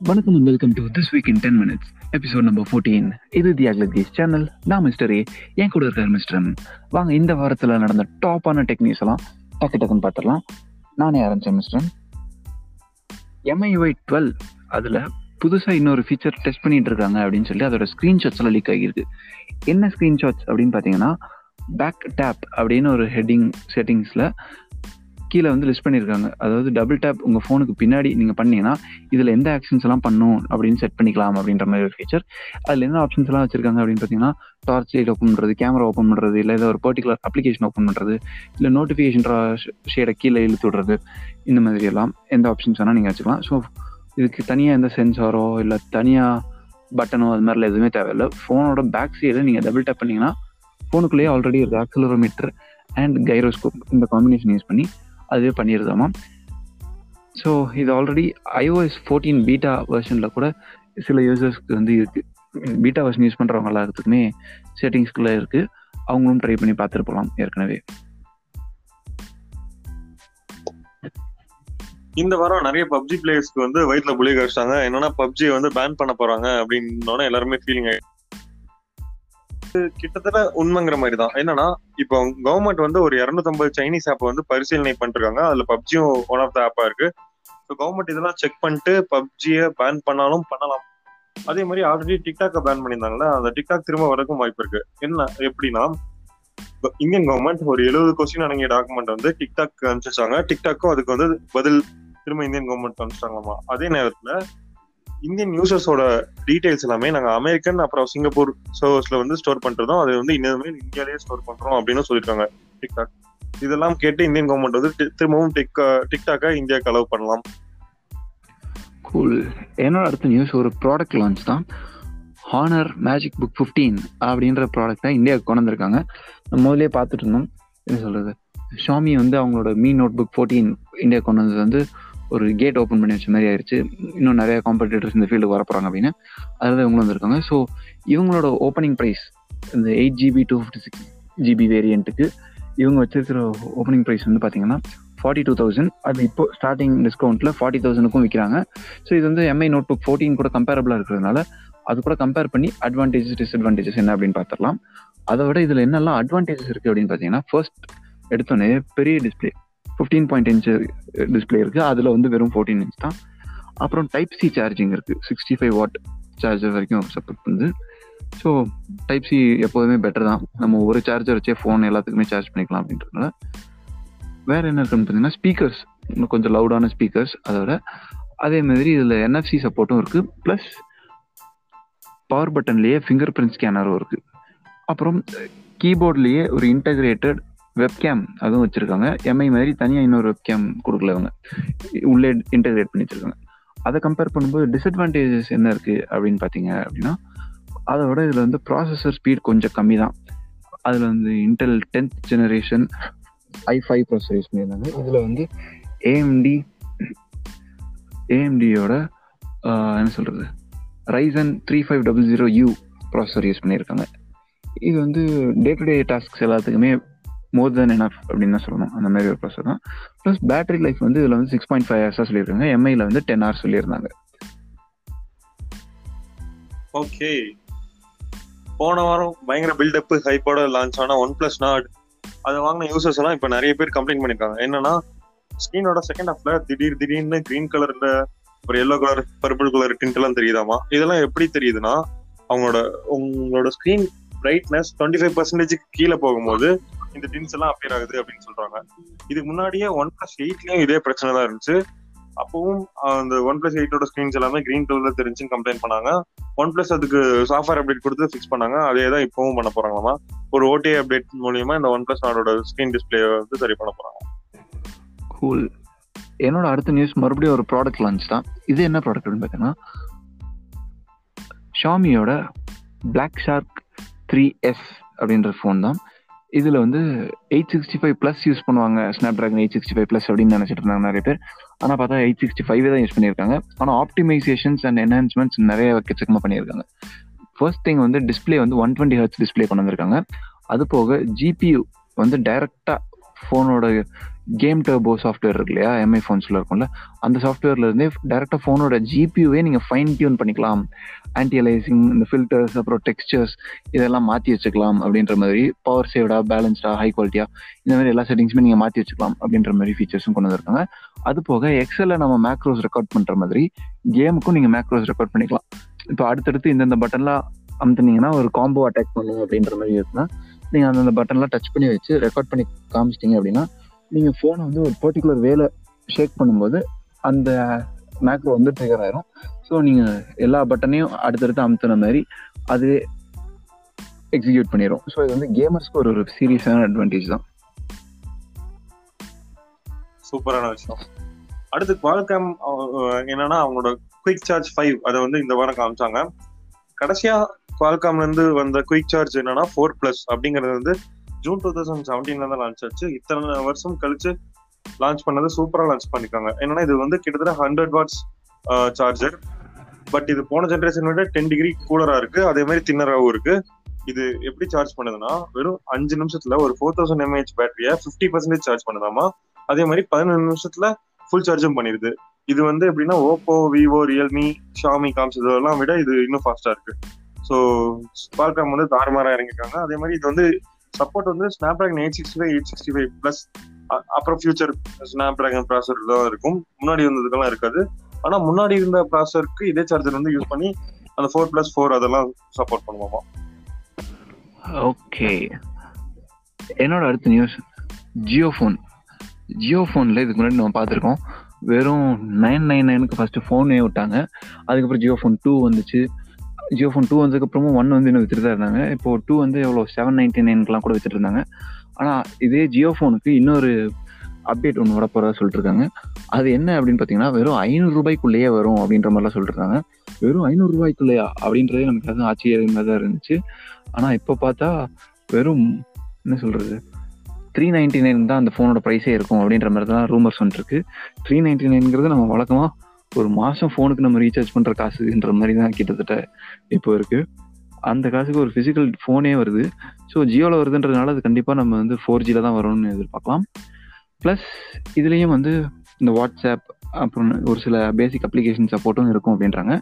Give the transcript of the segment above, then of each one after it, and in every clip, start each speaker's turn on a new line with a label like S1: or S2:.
S1: வணக்கம் and welcome to this week in ten minutes episode number fourteen இது தி அக்லகேஷ் channel நான் mister A என் கூட இருக்கார் மிஸ்டர் வாங்க இந்த வாரத்தில் நடந்த டாப்பான டெக்னிக்ஸ் எல்லாம் டக்கு டக்குன்னு பார்த்துடலாம் நானே ஆரம்பிச்சேன் மிஸ்டர் எம்ஐஒய் டுவெல் அதில் புதுசாக இன்னொரு ஃபீச்சர் டெஸ்ட் பண்ணிட்டு இருக்காங்க அப்படின்னு சொல்லி அதோட ஸ்க்ரீன்ஷாட்ஸ் எல்லாம் லீக் ஆகியிருக்கு. என்ன ஸ்க்ரீன்ஷாட்ஸ் அப்படின்னு பார்த்தீங்கன்னா பேக் டேப் அப்படின்னு ஒரு ஹெட்டிங் செட்டிங்ஸில் கீழே வந்து லிஸ்ட் பண்ணியிருக்காங்க அதாவது டபுள் டேப் உங்கள் ஃபோனுக்கு பின்னாடி நீங்கள் பண்ணீங்கன்னா இதில் எந்த ஆக்ஷன்ஸ் எல்லாம் பண்ணும் அப்படின்னு செட் பண்ணிக்கலாம் அப்படின்ற மாதிரி ஒரு ஃபீச்சர் அதில் என்ன ஆப்ஷன்ஸ் எல்லாம் வச்சிருக்காங்க அப்படின்னு பார்த்தீங்கன்னா டார்ச் லைட் ஓப்பன் பண்ணுறது கேமரா ஓப்பன் பண்ணுறது இல்லை ஏதோ ஒரு பர்டிகுலர் அப்ளிகேஷன் ஓப்பன் பண்ணுறது இல்லை நோட்டிஃபிகேஷன் ஷேடை கீழே இழுத்து விடுறது இந்த மாதிரி எல்லாம் எந்த ஆப்ஷன்ஸ் வேணால் நீங்கள் வச்சுக்கலாம். ஸோ இதுக்கு தனியாக எந்த சென்சாரோ இல்லை தனியாக பட்டனோ அது மாதிரிலாம் எதுவுமே தேவையில்லை. ஃபோனோட பேக் சைடில் நீங்கள் டபுள் டேப் பண்ணிங்கன்னா ஃபோனுக்குள்ளேயே ஆல்ரெடி இருக்குது ஆக்சலரோமீட்டர் அண்ட் கைரோஸ்கோப் இந்த காம்பினேஷன் யூஸ் பண்ணி அதுவே பண்ணியிருந்தோமா ஸோ இது ஆல்ரெடி ஐஓஎஸ் ஃபோர்டீன் பீட்டா வெர்ஷனில் கூட சில யூசர்ஸ்க்கு வந்து இருக்குது பீட்டா வெர்ஷன் யூஸ் பண்ணுறவங்க எல்லாத்துக்குமே செட்டிங்ஸ்குள்ளே இருக்குது அவங்களும் ட்ரை பண்ணி பார்த்துட்டு போகலாம் ஏற்கனவே.
S2: இந்த வாரம் நிறைய பப்ஜி பிளேயர்ஸ்க்கு வந்து வயிற்றுல புளிய கழிச்சிட்டாங்க என்னன்னா பப்ஜி வந்து பேன் பண்ண போறாங்க அப்படின்னு எல்லாருமே ஃபீலிங் கிட்டத்தட்ட உண்மைங்கிற மாதிரி தான் என்னன்னா இப்போ கவர்மெண்ட் வந்து ஒரு இரநூத்தம்பது சைனீஸ் ஆப்பை வந்து பரிசீலனை பண்ணிருக்காங்க. அதுல பப்ஜியும் ஒன் ஆஃப் த ஆப்பா இருக்கு. ஸோ கவர்மெண்ட் இதெல்லாம் செக் பண்ணிட்டு பப்ஜியை பேன் பண்ணாலும் பண்ணலாம். அதே மாதிரி ஆல்ரெடி டிக்டாக்கை பேன் பண்ணியிருந்தாங்கல்ல அந்த டிக்டாக் திரும்ப வரக்கும் வாய்ப்பு இருக்கு. என்ன எப்படின்னா இந்தியன் கவர்மெண்ட் ஒரு எழுபது கொஸ்டின் அடங்கிய டாக்குமெண்ட் வந்து டிக்டாக் அனுப்பிச்சிருக்காங்க டிக்டாக்கும் அதுக்கு வந்து பதில் திரும்ப இந்தியன் கவர்மெண்ட் அனுப்பிச்சிட்டாங்களாமா. அதே நேரத்துல இந்தியன் யூசர்ஸோட டீடைல்ஸ் எல்லாமே நாங்க அமெரிக்கன் அப்புறம் சிங்கப்பூர் சர்வர்ஸ்ல வந்து ஸ்டோர் பண்றதும் அது வந்து இன்னுமே இந்தியாலேயே ஸ்டோர் பண்றோம் அப்படின்னு சொல்லியிருக்காங்க டிக்டாக் இதெல்லாம் கேட்டு இந்தியன் கவர்மெண்ட் வந்து திரும்பவும் டிக் டிக்டாக்கை இந்தியாவுக்கு அலோவ் பண்ணலாம்.
S1: கூல் என்னோட அடுத்த நியூஸ் ஒரு ப்ராடக்ட் லான்ச் தான். ஹானர் மேஜிக் புக் ஃபிஃப்டீன் அப்படின்ற ப்ராடக்டை இந்தியாவுக்கு கொண்டு வந்திருக்காங்க. நம்ம முதலே பார்த்துட்டு இருந்தோம். என்ன சொல்றது? ஷாமி வந்து அவங்களோட Mi note book fourteen India கொண்டு வந்தது வந்து ஒரு கேட் ஓப்பன் பண்ணி வச்ச மாதிரி ஆயிடுச்சு இன்னும் நிறைய காம்படிட்டர்ஸ் இந்த ஃபீல்டுக்கு வர போகிறாங்க அப்படின்னு. அதில் இவங்களும் வந்திருக்காங்க. ஸோ இவங்களோட ஓப்பனிங் ப்ரைஸ் இந்த eight GB to fifty six GB வேரியண்ட்டுக்கு இவங்க வச்சிருக்கிற ஓப்பனிங் ப்ரைஸ் வந்து பார்த்தீங்கன்னா ஃபார்ட்டி டூ தௌசண்ட் அது இப்போ ஸ்டார்டிங் டிஸ்கவுண்ட்டில் ஃபார்ட்டி தௌசண்ட்க்கும் விற்கிறாங்க ஸோ இது வந்து எம்ஐ நோட் புக் ஃபோர்டீன் கூட கம்பேரபிளாக இருக்கிறதுனால அது கூட கம்பேர் பண்ணி அட்வான்டேஜஸ் டிஸ்அட்வான்டேஜஸ் என்ன அப்படின்னு பார்த்துடலாம் அதை விட இதில் என்னெல்லாம் அட்வான்டேஜஸ் இருக்குது அப்படின்னு பார்த்தீங்கன்னா ஃபர்ஸ்ட் எடுத்தோன்னே பெரிய display fifteen point inch display இருக்குது அதில் வந்து வெறும் ஃபோர்டீன் இன்ச் தான். அப்புறம் டைப் சி சார்ஜிங் இருக்குது சிக்ஸ்டி ஃபைவ் வாட் சார்ஜர் வரைக்கும் சப்போர்ட் பண்ணுது. ஸோ டைப் சி எப்போதுமே பெட்டர் தான். நம்ம ஒரு சார்ஜர் வச்சே ஃபோன் எல்லாத்துக்குமே சார்ஜ் பண்ணிக்கலாம் அப்படின்றதுனால. வேறு என்ன இருக்குன்னு பார்த்தீங்கன்னா ஸ்பீக்கர்ஸ் இன்னும் கொஞ்சம் லவுடான ஸ்பீக்கர்ஸ் அதோட. அதே மாதிரி இதில் என்எஃப்சி சப்போர்ட்டும் இருக்குது ப்ளஸ் பவர் பட்டன்லேயே ஃபிங்கர் பிரிண்ட் ஸ்கேனரும் இருக்குது அப்புறம் கீபோர்ட்லேயே ஒரு இன்டகிரேட்டட் வெப்கேம் அதுவும் வச்சுருக்காங்க. எம்ஐ மாதிரி தனியாக இன்னொரு வெப்கேம் கொடுக்கல அவங்க உள்ளே இன்டகிரேட் பண்ணி வச்சுருக்காங்க. அதை கம்பேர் பண்ணும்போது டிஸ்அட்வான்டேஜஸ் என்ன இருக்குது அப்படின்னு பார்த்தீங்க அப்படின்னா அதோட இதில் வந்து ப்ராசஸர் ஸ்பீட் கொஞ்சம் கம்மி தான். அதில் வந்து Intel tenth generation i five processor use பண்ணியிருந்தாங்க. இதில் வந்து ஏஎம்டி ஏஎம்டியோட என்ன சொல்கிறது Ryzen three five double zero U processor use பண்ணியிருக்காங்க. இது வந்து டே டு டே டாஸ்க்ஸ் எல்லாத்துக்குமே மோர் தென் எனஃப் அப்படின்னு தான் சொல்லணும். அந்த மாதிரி ஒரு ப்ராசஸர் தான். ப்ளஸ் பேட்டரி லைஃப் வந்து இதில் வந்து சிக்ஸ் பாயிண்ட் ஃபைவ் ஹவர்ஸாக சொல்லியிருக்காங்க. எம்ஐயில் வந்து டென் ஹவர்ஸ் சொல்லியிருந்தாங்க.
S2: ஓகே போன வாரம் பயங்கர பில்டப் ஹைப்போட லான்ச் ஆன ஒன் பிளஸ் நாட் அதை வாங்கின யூசர்ஸ் எல்லாம் இப்போ நிறைய பேர் கம்ப்ளைண்ட் பண்ணியிருக்காங்க என்னன்னா ஸ்கிரீனோட செகண்ட் ஹாஃப்ல திடீர் திடீர்னு கிரீன் கலர்ல ஒரு yellow colour purple colour tint எல்லாம் தெரியுதாமா? இதெல்லாம் எப்படி தெரியுதுன்னா அவங்களோட உங்களோட ஸ்கிரீன் பிரைட்னஸ் டுவெண்ட்டி ஃபைவ் பர்சன்டேஜுக்கு கீழே போகும்போது இந்த டின்ஸ் எல்லாம் அப்பியர் ஆகுது அப்படின்னு சொல்றாங்க. இதுக்கு முன்னாடியே ஒன் பிளஸ் எயிட்லயும் இதே பிரச்சனை தான் இருந்துச்சு. அப்பவும் அந்த ஒன் பிளஸ் எயிட்டோட ஸ்கிரீன்ஸ் எல்லாமே கிரீன் கலர்ல தெரிஞ்சுன்னு கம்ப்ளைண்ட் பண்ணாங்க. ஒன் பிளஸ் அதுக்கு சாஃப்ட்வேர் அப்டேட் கொடுத்து ஃபிக்ஸ் பண்ணாங்க. அதே தான் இப்பவும் பண்ண போறாங்களாமா? ஒரு ஓடிஏ அப்டேட் மூலியமா இந்த ஒன் பிளஸ் நாடோட ஸ்கிரீன் டிஸ்பிளே வந்து சரி பண்ண போறாங்க.
S1: கூல் என்னோட அடுத்த நியூஸ் மறுபடியும் ஒரு ப்ராடக்ட் லான்ச் தான். இது என்ன ப்ராடக்ட் அப்படின்னு பார்த்தீங்கன்னா ஷாமியோட பிளாக் ஷார்க் த்ரீ எஸ் அப்படின்ற ஃபோன் தான். இதில் வந்து eight sixty five plus use பண்ணுவாங்க Snapdragon eight sixty five plus அப்படின்னு நினச்சிட்டு இருந்தாங்க நிறைய பேர். ஆனால் பார்த்தா எயிட் சிக்ஸ்டி ஃபைவ் தான் யூஸ் பண்ணியிருக்காங்க. ஆனால் ஆப்டிமைசேஷன்ஸ் அண்ட் என்ஹான்ஸ்மெண்ட்ஸ் நிறைய எக்கச்சக்கமாக பண்ணியிருக்காங்க. ஃபர்ஸ்ட் திங் வந்து டிஸ்பிளே வந்து ஒன் டுவெண்ட்டி ஹர்ட்ஸ் டிஸ்பிளே கொண்டு வந்திருக்காங்க. அது போக ஜிபியூ வந்து டைரக்டாக ஃபோனோட கேம் டர்போ சாஃப்ட்வேர் இருக்கு இல்லையா? எம்ஐ ஃபோன்ஸில் இருக்கும்ல. அந்த சாஃப்ட்வேர்லேருந்தே டேரெக்டாக ஃபோனோட ஜிபியூவே நீங்கள் ஃபைன் டியூன் பண்ணிக்கலாம். ஆன்டிலைசிங் இந்த ஃபில்டர்ஸ் அப்புறம் டெக்ஸ்டர்ஸ் இதெல்லாம் மாற்றி வச்சுக்கலாம் அப்படின்ற மாதிரி பவர் சேவ்டா பேலன்ஸ்டா ஹை குவாலிட்டியா இந்த மாதிரி எல்லா செட்டிங்ஸுமே நீங்கள் மாற்றி வச்சுக்கலாம் அப்படின்ற மாதிரி ஃபீச்சர்ஸும் கொண்டு வந்திருக்காங்க. அது போக எக்ஸல்ல நம்ம மேக்ரோஸ் ரெக்கார்ட் பண்ணுற மாதிரி கேமுக்கும் நீங்கள் மேக்ரோஸ் ரெக்கார்ட் பண்ணிக்கலாம். இப்போ அடுத்தடுத்து இந்தந்த பட்டன்லாம் அமுத்துனீங்கன்னா ஒரு காம்போ அட்டாக் பண்ணும் அப்படின்ற மாதிரி இருக்குன்னா நீங்கள் அந்தந்த பட்டன்லாம் டச் பண்ணி வச்சு ரெக்கார்ட் பண்ணி காமிச்சிட்டிங்க அப்படின்னா நீங்கள் ஃபோனை வந்து ஒரு பர்டிகுலர் வேலை ஷேக் பண்ணும்போது அந்த மேக்ரோ வந்து ட்ரிகர் ஆயிரும். ஸோ நீங்கள் எல்லா பட்டனையும் அடுத்தடுத்து அமுத்துன மாதிரி அது எக்ஸிக்யூட் பண்ணிடும் ஸோ இது வந்து கேமர்ஸ்க்கு ஒரு ஒரு சீரியஸான அட்வான்டேஜ் தான்.
S2: சூப்பரான விஷயம். அடுத்து குவால்காம் என்னன்னா அவங்களோட குயிக் சார்ஜ் ஃபைவ் அதை வந்து இந்த வாரம் காமிச்சாங்க. கடைசியா குவால்காம்ல இருந்து வந்த குயிக் சார்ஜ் என்னன்னா ஃபோர் பிளஸ் அப்படிங்கிறது வந்து ஜூன் டூ தௌசண்ட் செவன்டீன்ல தான் லான்ச் ஆச்சு. இத்தனை வருஷம் கழிச்சு லான்ச் பண்ணது சூப்பரா லான்ச் பண்ணிருக்காங்க என்னன்னா இது வந்து கிட்டத்தட்ட ஹண்ட்ரட் வாட்ஸ் சார்ஜர் பட் இது போன ஜென்ரேஷன் விட டென் டிகிரி கூலரா இருக்கு. அதே மாதிரி தின்னராகவும் இருக்கு. இது எப்படி சார்ஜ் பண்ணுதுன்னா வெறும் அஞ்சு நிமிஷத்துல ஒரு ஃபோர் தௌசண்ட் எம்ஏஹெச் பேட்டரியை ஃபிஃப்டி பர்சன்டேஜ் சார்ஜ் பண்ணுதாமா? அதே மாதிரி பதினொன்று நிமிஷத்துல ஃபுல் சார்ஜும் பண்ணிடுது. இது வந்து எப்படின்னா ஓப்போ விவோ ரியல்மி ஷாமி காம்ஸ் இதெல்லாம் விட இது இன்னும் ஃபாஸ்டா இருக்கு. ஸோ ஸ்பார்காம் வந்து தாறுமாறா இறங்கிருக்காங்க அதே மாதிரி இது வந்து சப்போர்ட் வந்து Snapdragon eight sixty five eight sixty five plus அப்புறம் ஃபியூச்சர் ஸ்னாப் ட்ராகன் ப்ராசர் தான் இருக்கும். முன்னாடி வந்ததுக்கெல்லாம் இருக்காது. ஆனால் முன்னாடி இருந்த ப்ராசருக்கு இதே சார்ஜர் வந்து யூஸ் பண்ணி அந்த ஃபோர் ப்ளஸ் ஃபோர் அதெல்லாம் சப்போர்ட் பண்ணுவோமா.
S1: ஓகே என்னோட அடுத்த நியூஸ் ஜியோ ஃபோன் ஜியோ ஃபோனில் இதுக்கு முன்னாடி நம்ம பார்த்துருக்கோம். வெறும் நைன் நைன் நைனுக்கு ஃபஸ்ட்டு ஃபோனே விட்டாங்க. அதுக்கப்புறம் ஜியோ ஃபோன் டூ வந்துச்சு. ஜியோ ஃபோன் டூ வந்ததுக்கப்புறமும் ஒன் வந்து இன்னும் வித்துட்டு தான் இருந்தாங்க. இப்போ டூ வந்து எவ்வளோ செவன் நைன்டி நைனுக்குலாம் கூட வித்துட்டு இருந்தாங்க ஆனால் இதே ஜியோ ஃபோனுக்கு இன்னொரு அப்டேட் ஒன்று வர போகிறதா சொல்லிட்டு இருக்காங்க அது என்ன அப்படின்னு பார்த்தீங்கன்னா வெறும் ஐநூறு ரூபாய்க்குள்ளேயே வரும் அப்படின்ற மாதிரிலாம் சொல்லிட்டு வெறும் ஐநூறு ரூபாய்க்குள்ளேயா அப்படின்றதே நமக்கு அது ஆச்சரியமாக தான் இருந்துச்சு. ஆனால் இப்போ பார்த்தா வெறும் என்ன சொல்கிறது த்ரீ நைன்டி நைன் தான் அந்த ஃபோனோட ப்ரைஸே இருக்கும் அப்படின்ற மாதிரி தான் ரூமர்ஸ் வந்துருக்கு த்ரீ நைன்டி நைன்ங்கிறது நம்ம வழக்கமாக ஒரு மாதம் ஃபோனுக்கு நம்ம ரீசார்ஜ் பண்ணுற காசுன்ற மாதிரி தான் கிட்டத்தட்ட இப்போ இருக்குது அந்த காசுக்கு ஒரு ஃபிசிக்கல் ஃபோனே வருது. ஸோ ஜியோவில் வருதுன்றதுனால அது கண்டிப்பாக நம்ம வந்து ஃபோர் ஜியில் தான் வரணும்னு எதிர்பார்க்கலாம். ப்ளஸ் இதுலேயும் வந்து இந்த வாட்ஸ்அப் அப்புறம் ஒரு சில பேசிக் அப்ளிகேஷன் சப்போர்ட்டும் இருக்கும் அப்படின்றாங்க.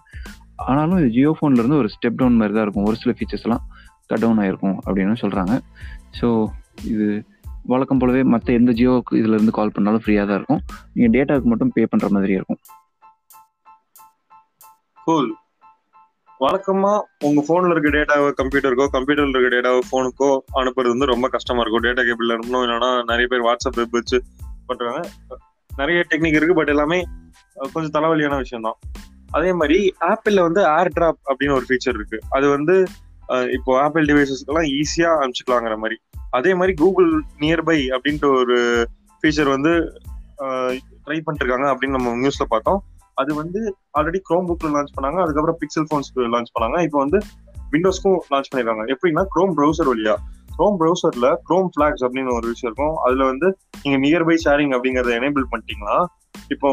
S1: ஆனாலும் இது ஜியோ ஃபோன்லேருந்து ஒரு ஸ்டெப் டவுன் மாதிரி தான் இருக்கும். ஒரு சில ஃபீச்சர்ஸ்லாம் கட் டவுன் ஆகிருக்கும் அப்படின்னு சொல்கிறாங்க ஸோ இது வழக்கம் போலவே மற்ற எந்த ஜியோவுக்கு இதுலேருந்து கால் பண்ணாலும் ஃப்ரீயாக தான் இருக்கும். நீங்கள் டேட்டாவுக்கு மட்டும் பே பண்ணுற மாதிரி இருக்கும்.
S2: கூல் வழக்கமா உங்க போன்ல இருக்க டேட்டாவை கம்ப்யூட்டருக்கோ கம்ப்யூட்டர்ல இருக்க டேட்டாவை போனுக்கோ அனுப்புறது வந்து ரொம்ப கஷ்டமா இருக்கும். டேட்டா கேபிள் இருக்கணும் இல்லைன்னா நிறைய பேர் வாட்ஸ்அப் வெப் வச்சு பண்றாங்க. நிறைய டெக்னிக் இருக்கு பட் எல்லாமே கொஞ்சம் தலைவலியான விஷயம் தான் அதே மாதிரி ஆப்பிள்ல வந்து ஏர் டிராப் அப்படின்னு ஒரு ஃபீச்சர் இருக்கு. அது வந்து இப்போ ஆப்பிள் டிவைசஸ்க்கெல்லாம் ஈஸியா அனுப்பிச்சுக்கலாங்கிற மாதிரி. அதே மாதிரி கூகுள் நியர்பை அப்படின்ட்டு ஒரு ஃபீச்சர் வந்து ட்ரை பண்ணிருக்காங்க அப்படின்னு நம்ம நியூஸ்ல பார்த்தோம். அது வந்து ஆல்ரெடி க்ரோம் புக்ல லான்ச் பண்ணாங்க. அதுக்கப்புறம் பிக்சல் ஃபோன்ஸ்க்கு லான்ச் பண்ணாங்க. இப்போ வந்து விண்டோஸ்க்கும் லான்ச் பண்ணிருக்காங்க. எப்படின்னா க்ரோம் ப்ரௌசர் வழியா. க்ரோம் ப்ரௌசர்ல க்ரோம் ஃபிளாக்ஸ் அப்படின்னு ஒரு விஷயம் இருக்கும். அதுல வந்து நீங்க நியர்பை ஷேரிங் அப்படிங்கறத எனேபிள் பண்ணிட்டீங்கன்னா இப்போ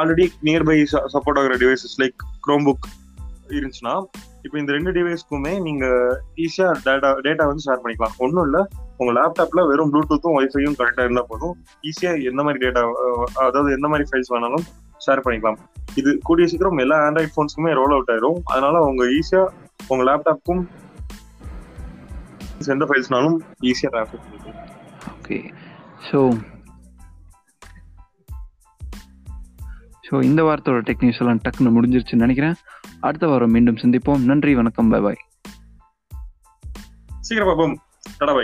S2: ஆல்ரெடி நியர்பை சப்போர்ட் ஆகிற டிவைசஸ் லைக் க்ரோம் புக் இருந்துச்சுன்னா இப்போ இந்த ரெண்டு டிவைஸ்க்குமே நீங்க ஈஸியா டேட்டா டேட்டா வந்து ஷேர் பண்ணிக்கலாம். ஒன்றும் இல்லை உங்க லேப்டாப்ல வெறும் ப்ளூடூத்தும் ஒய்ஃபையும் கரெக்டா இருந்தா போதும். ஈஸியா எந்த மாதிரி டேட்டா அதாவது எந்த மாதிரி ஃபைல்ஸ் வேணாலும் ஷேர் பண்ணிக்கலாம். இது கூடிய சீக்கிரம் எல்லா ஆண்ட்ராய்ட் ஃபோன்ஸ்க்குமே ரோல் அவுட் ஆயிரும். அதனால உங்க ஈஸியா உங்க லேப்டாப்க்கும் எந்த ஃபைல்ஸ்னாலும் ஈஸியா ட்ரான்ஸ்ஃபர் பண்ணிக்கலாம்.
S1: ஓகே ஸோ ஸோ இந்த வாரத்தோட டெக்னிக்ஸ் எல்லாம் டக்குன்னு முடிஞ்சிருச்சுன்னு நினைக்கிறேன். அடுத்த வாரம் மீண்டும் சந்திப்போம். நன்றி வணக்கம் பாய் பாய்
S2: சீக்கிரம் பாப்போம் கடை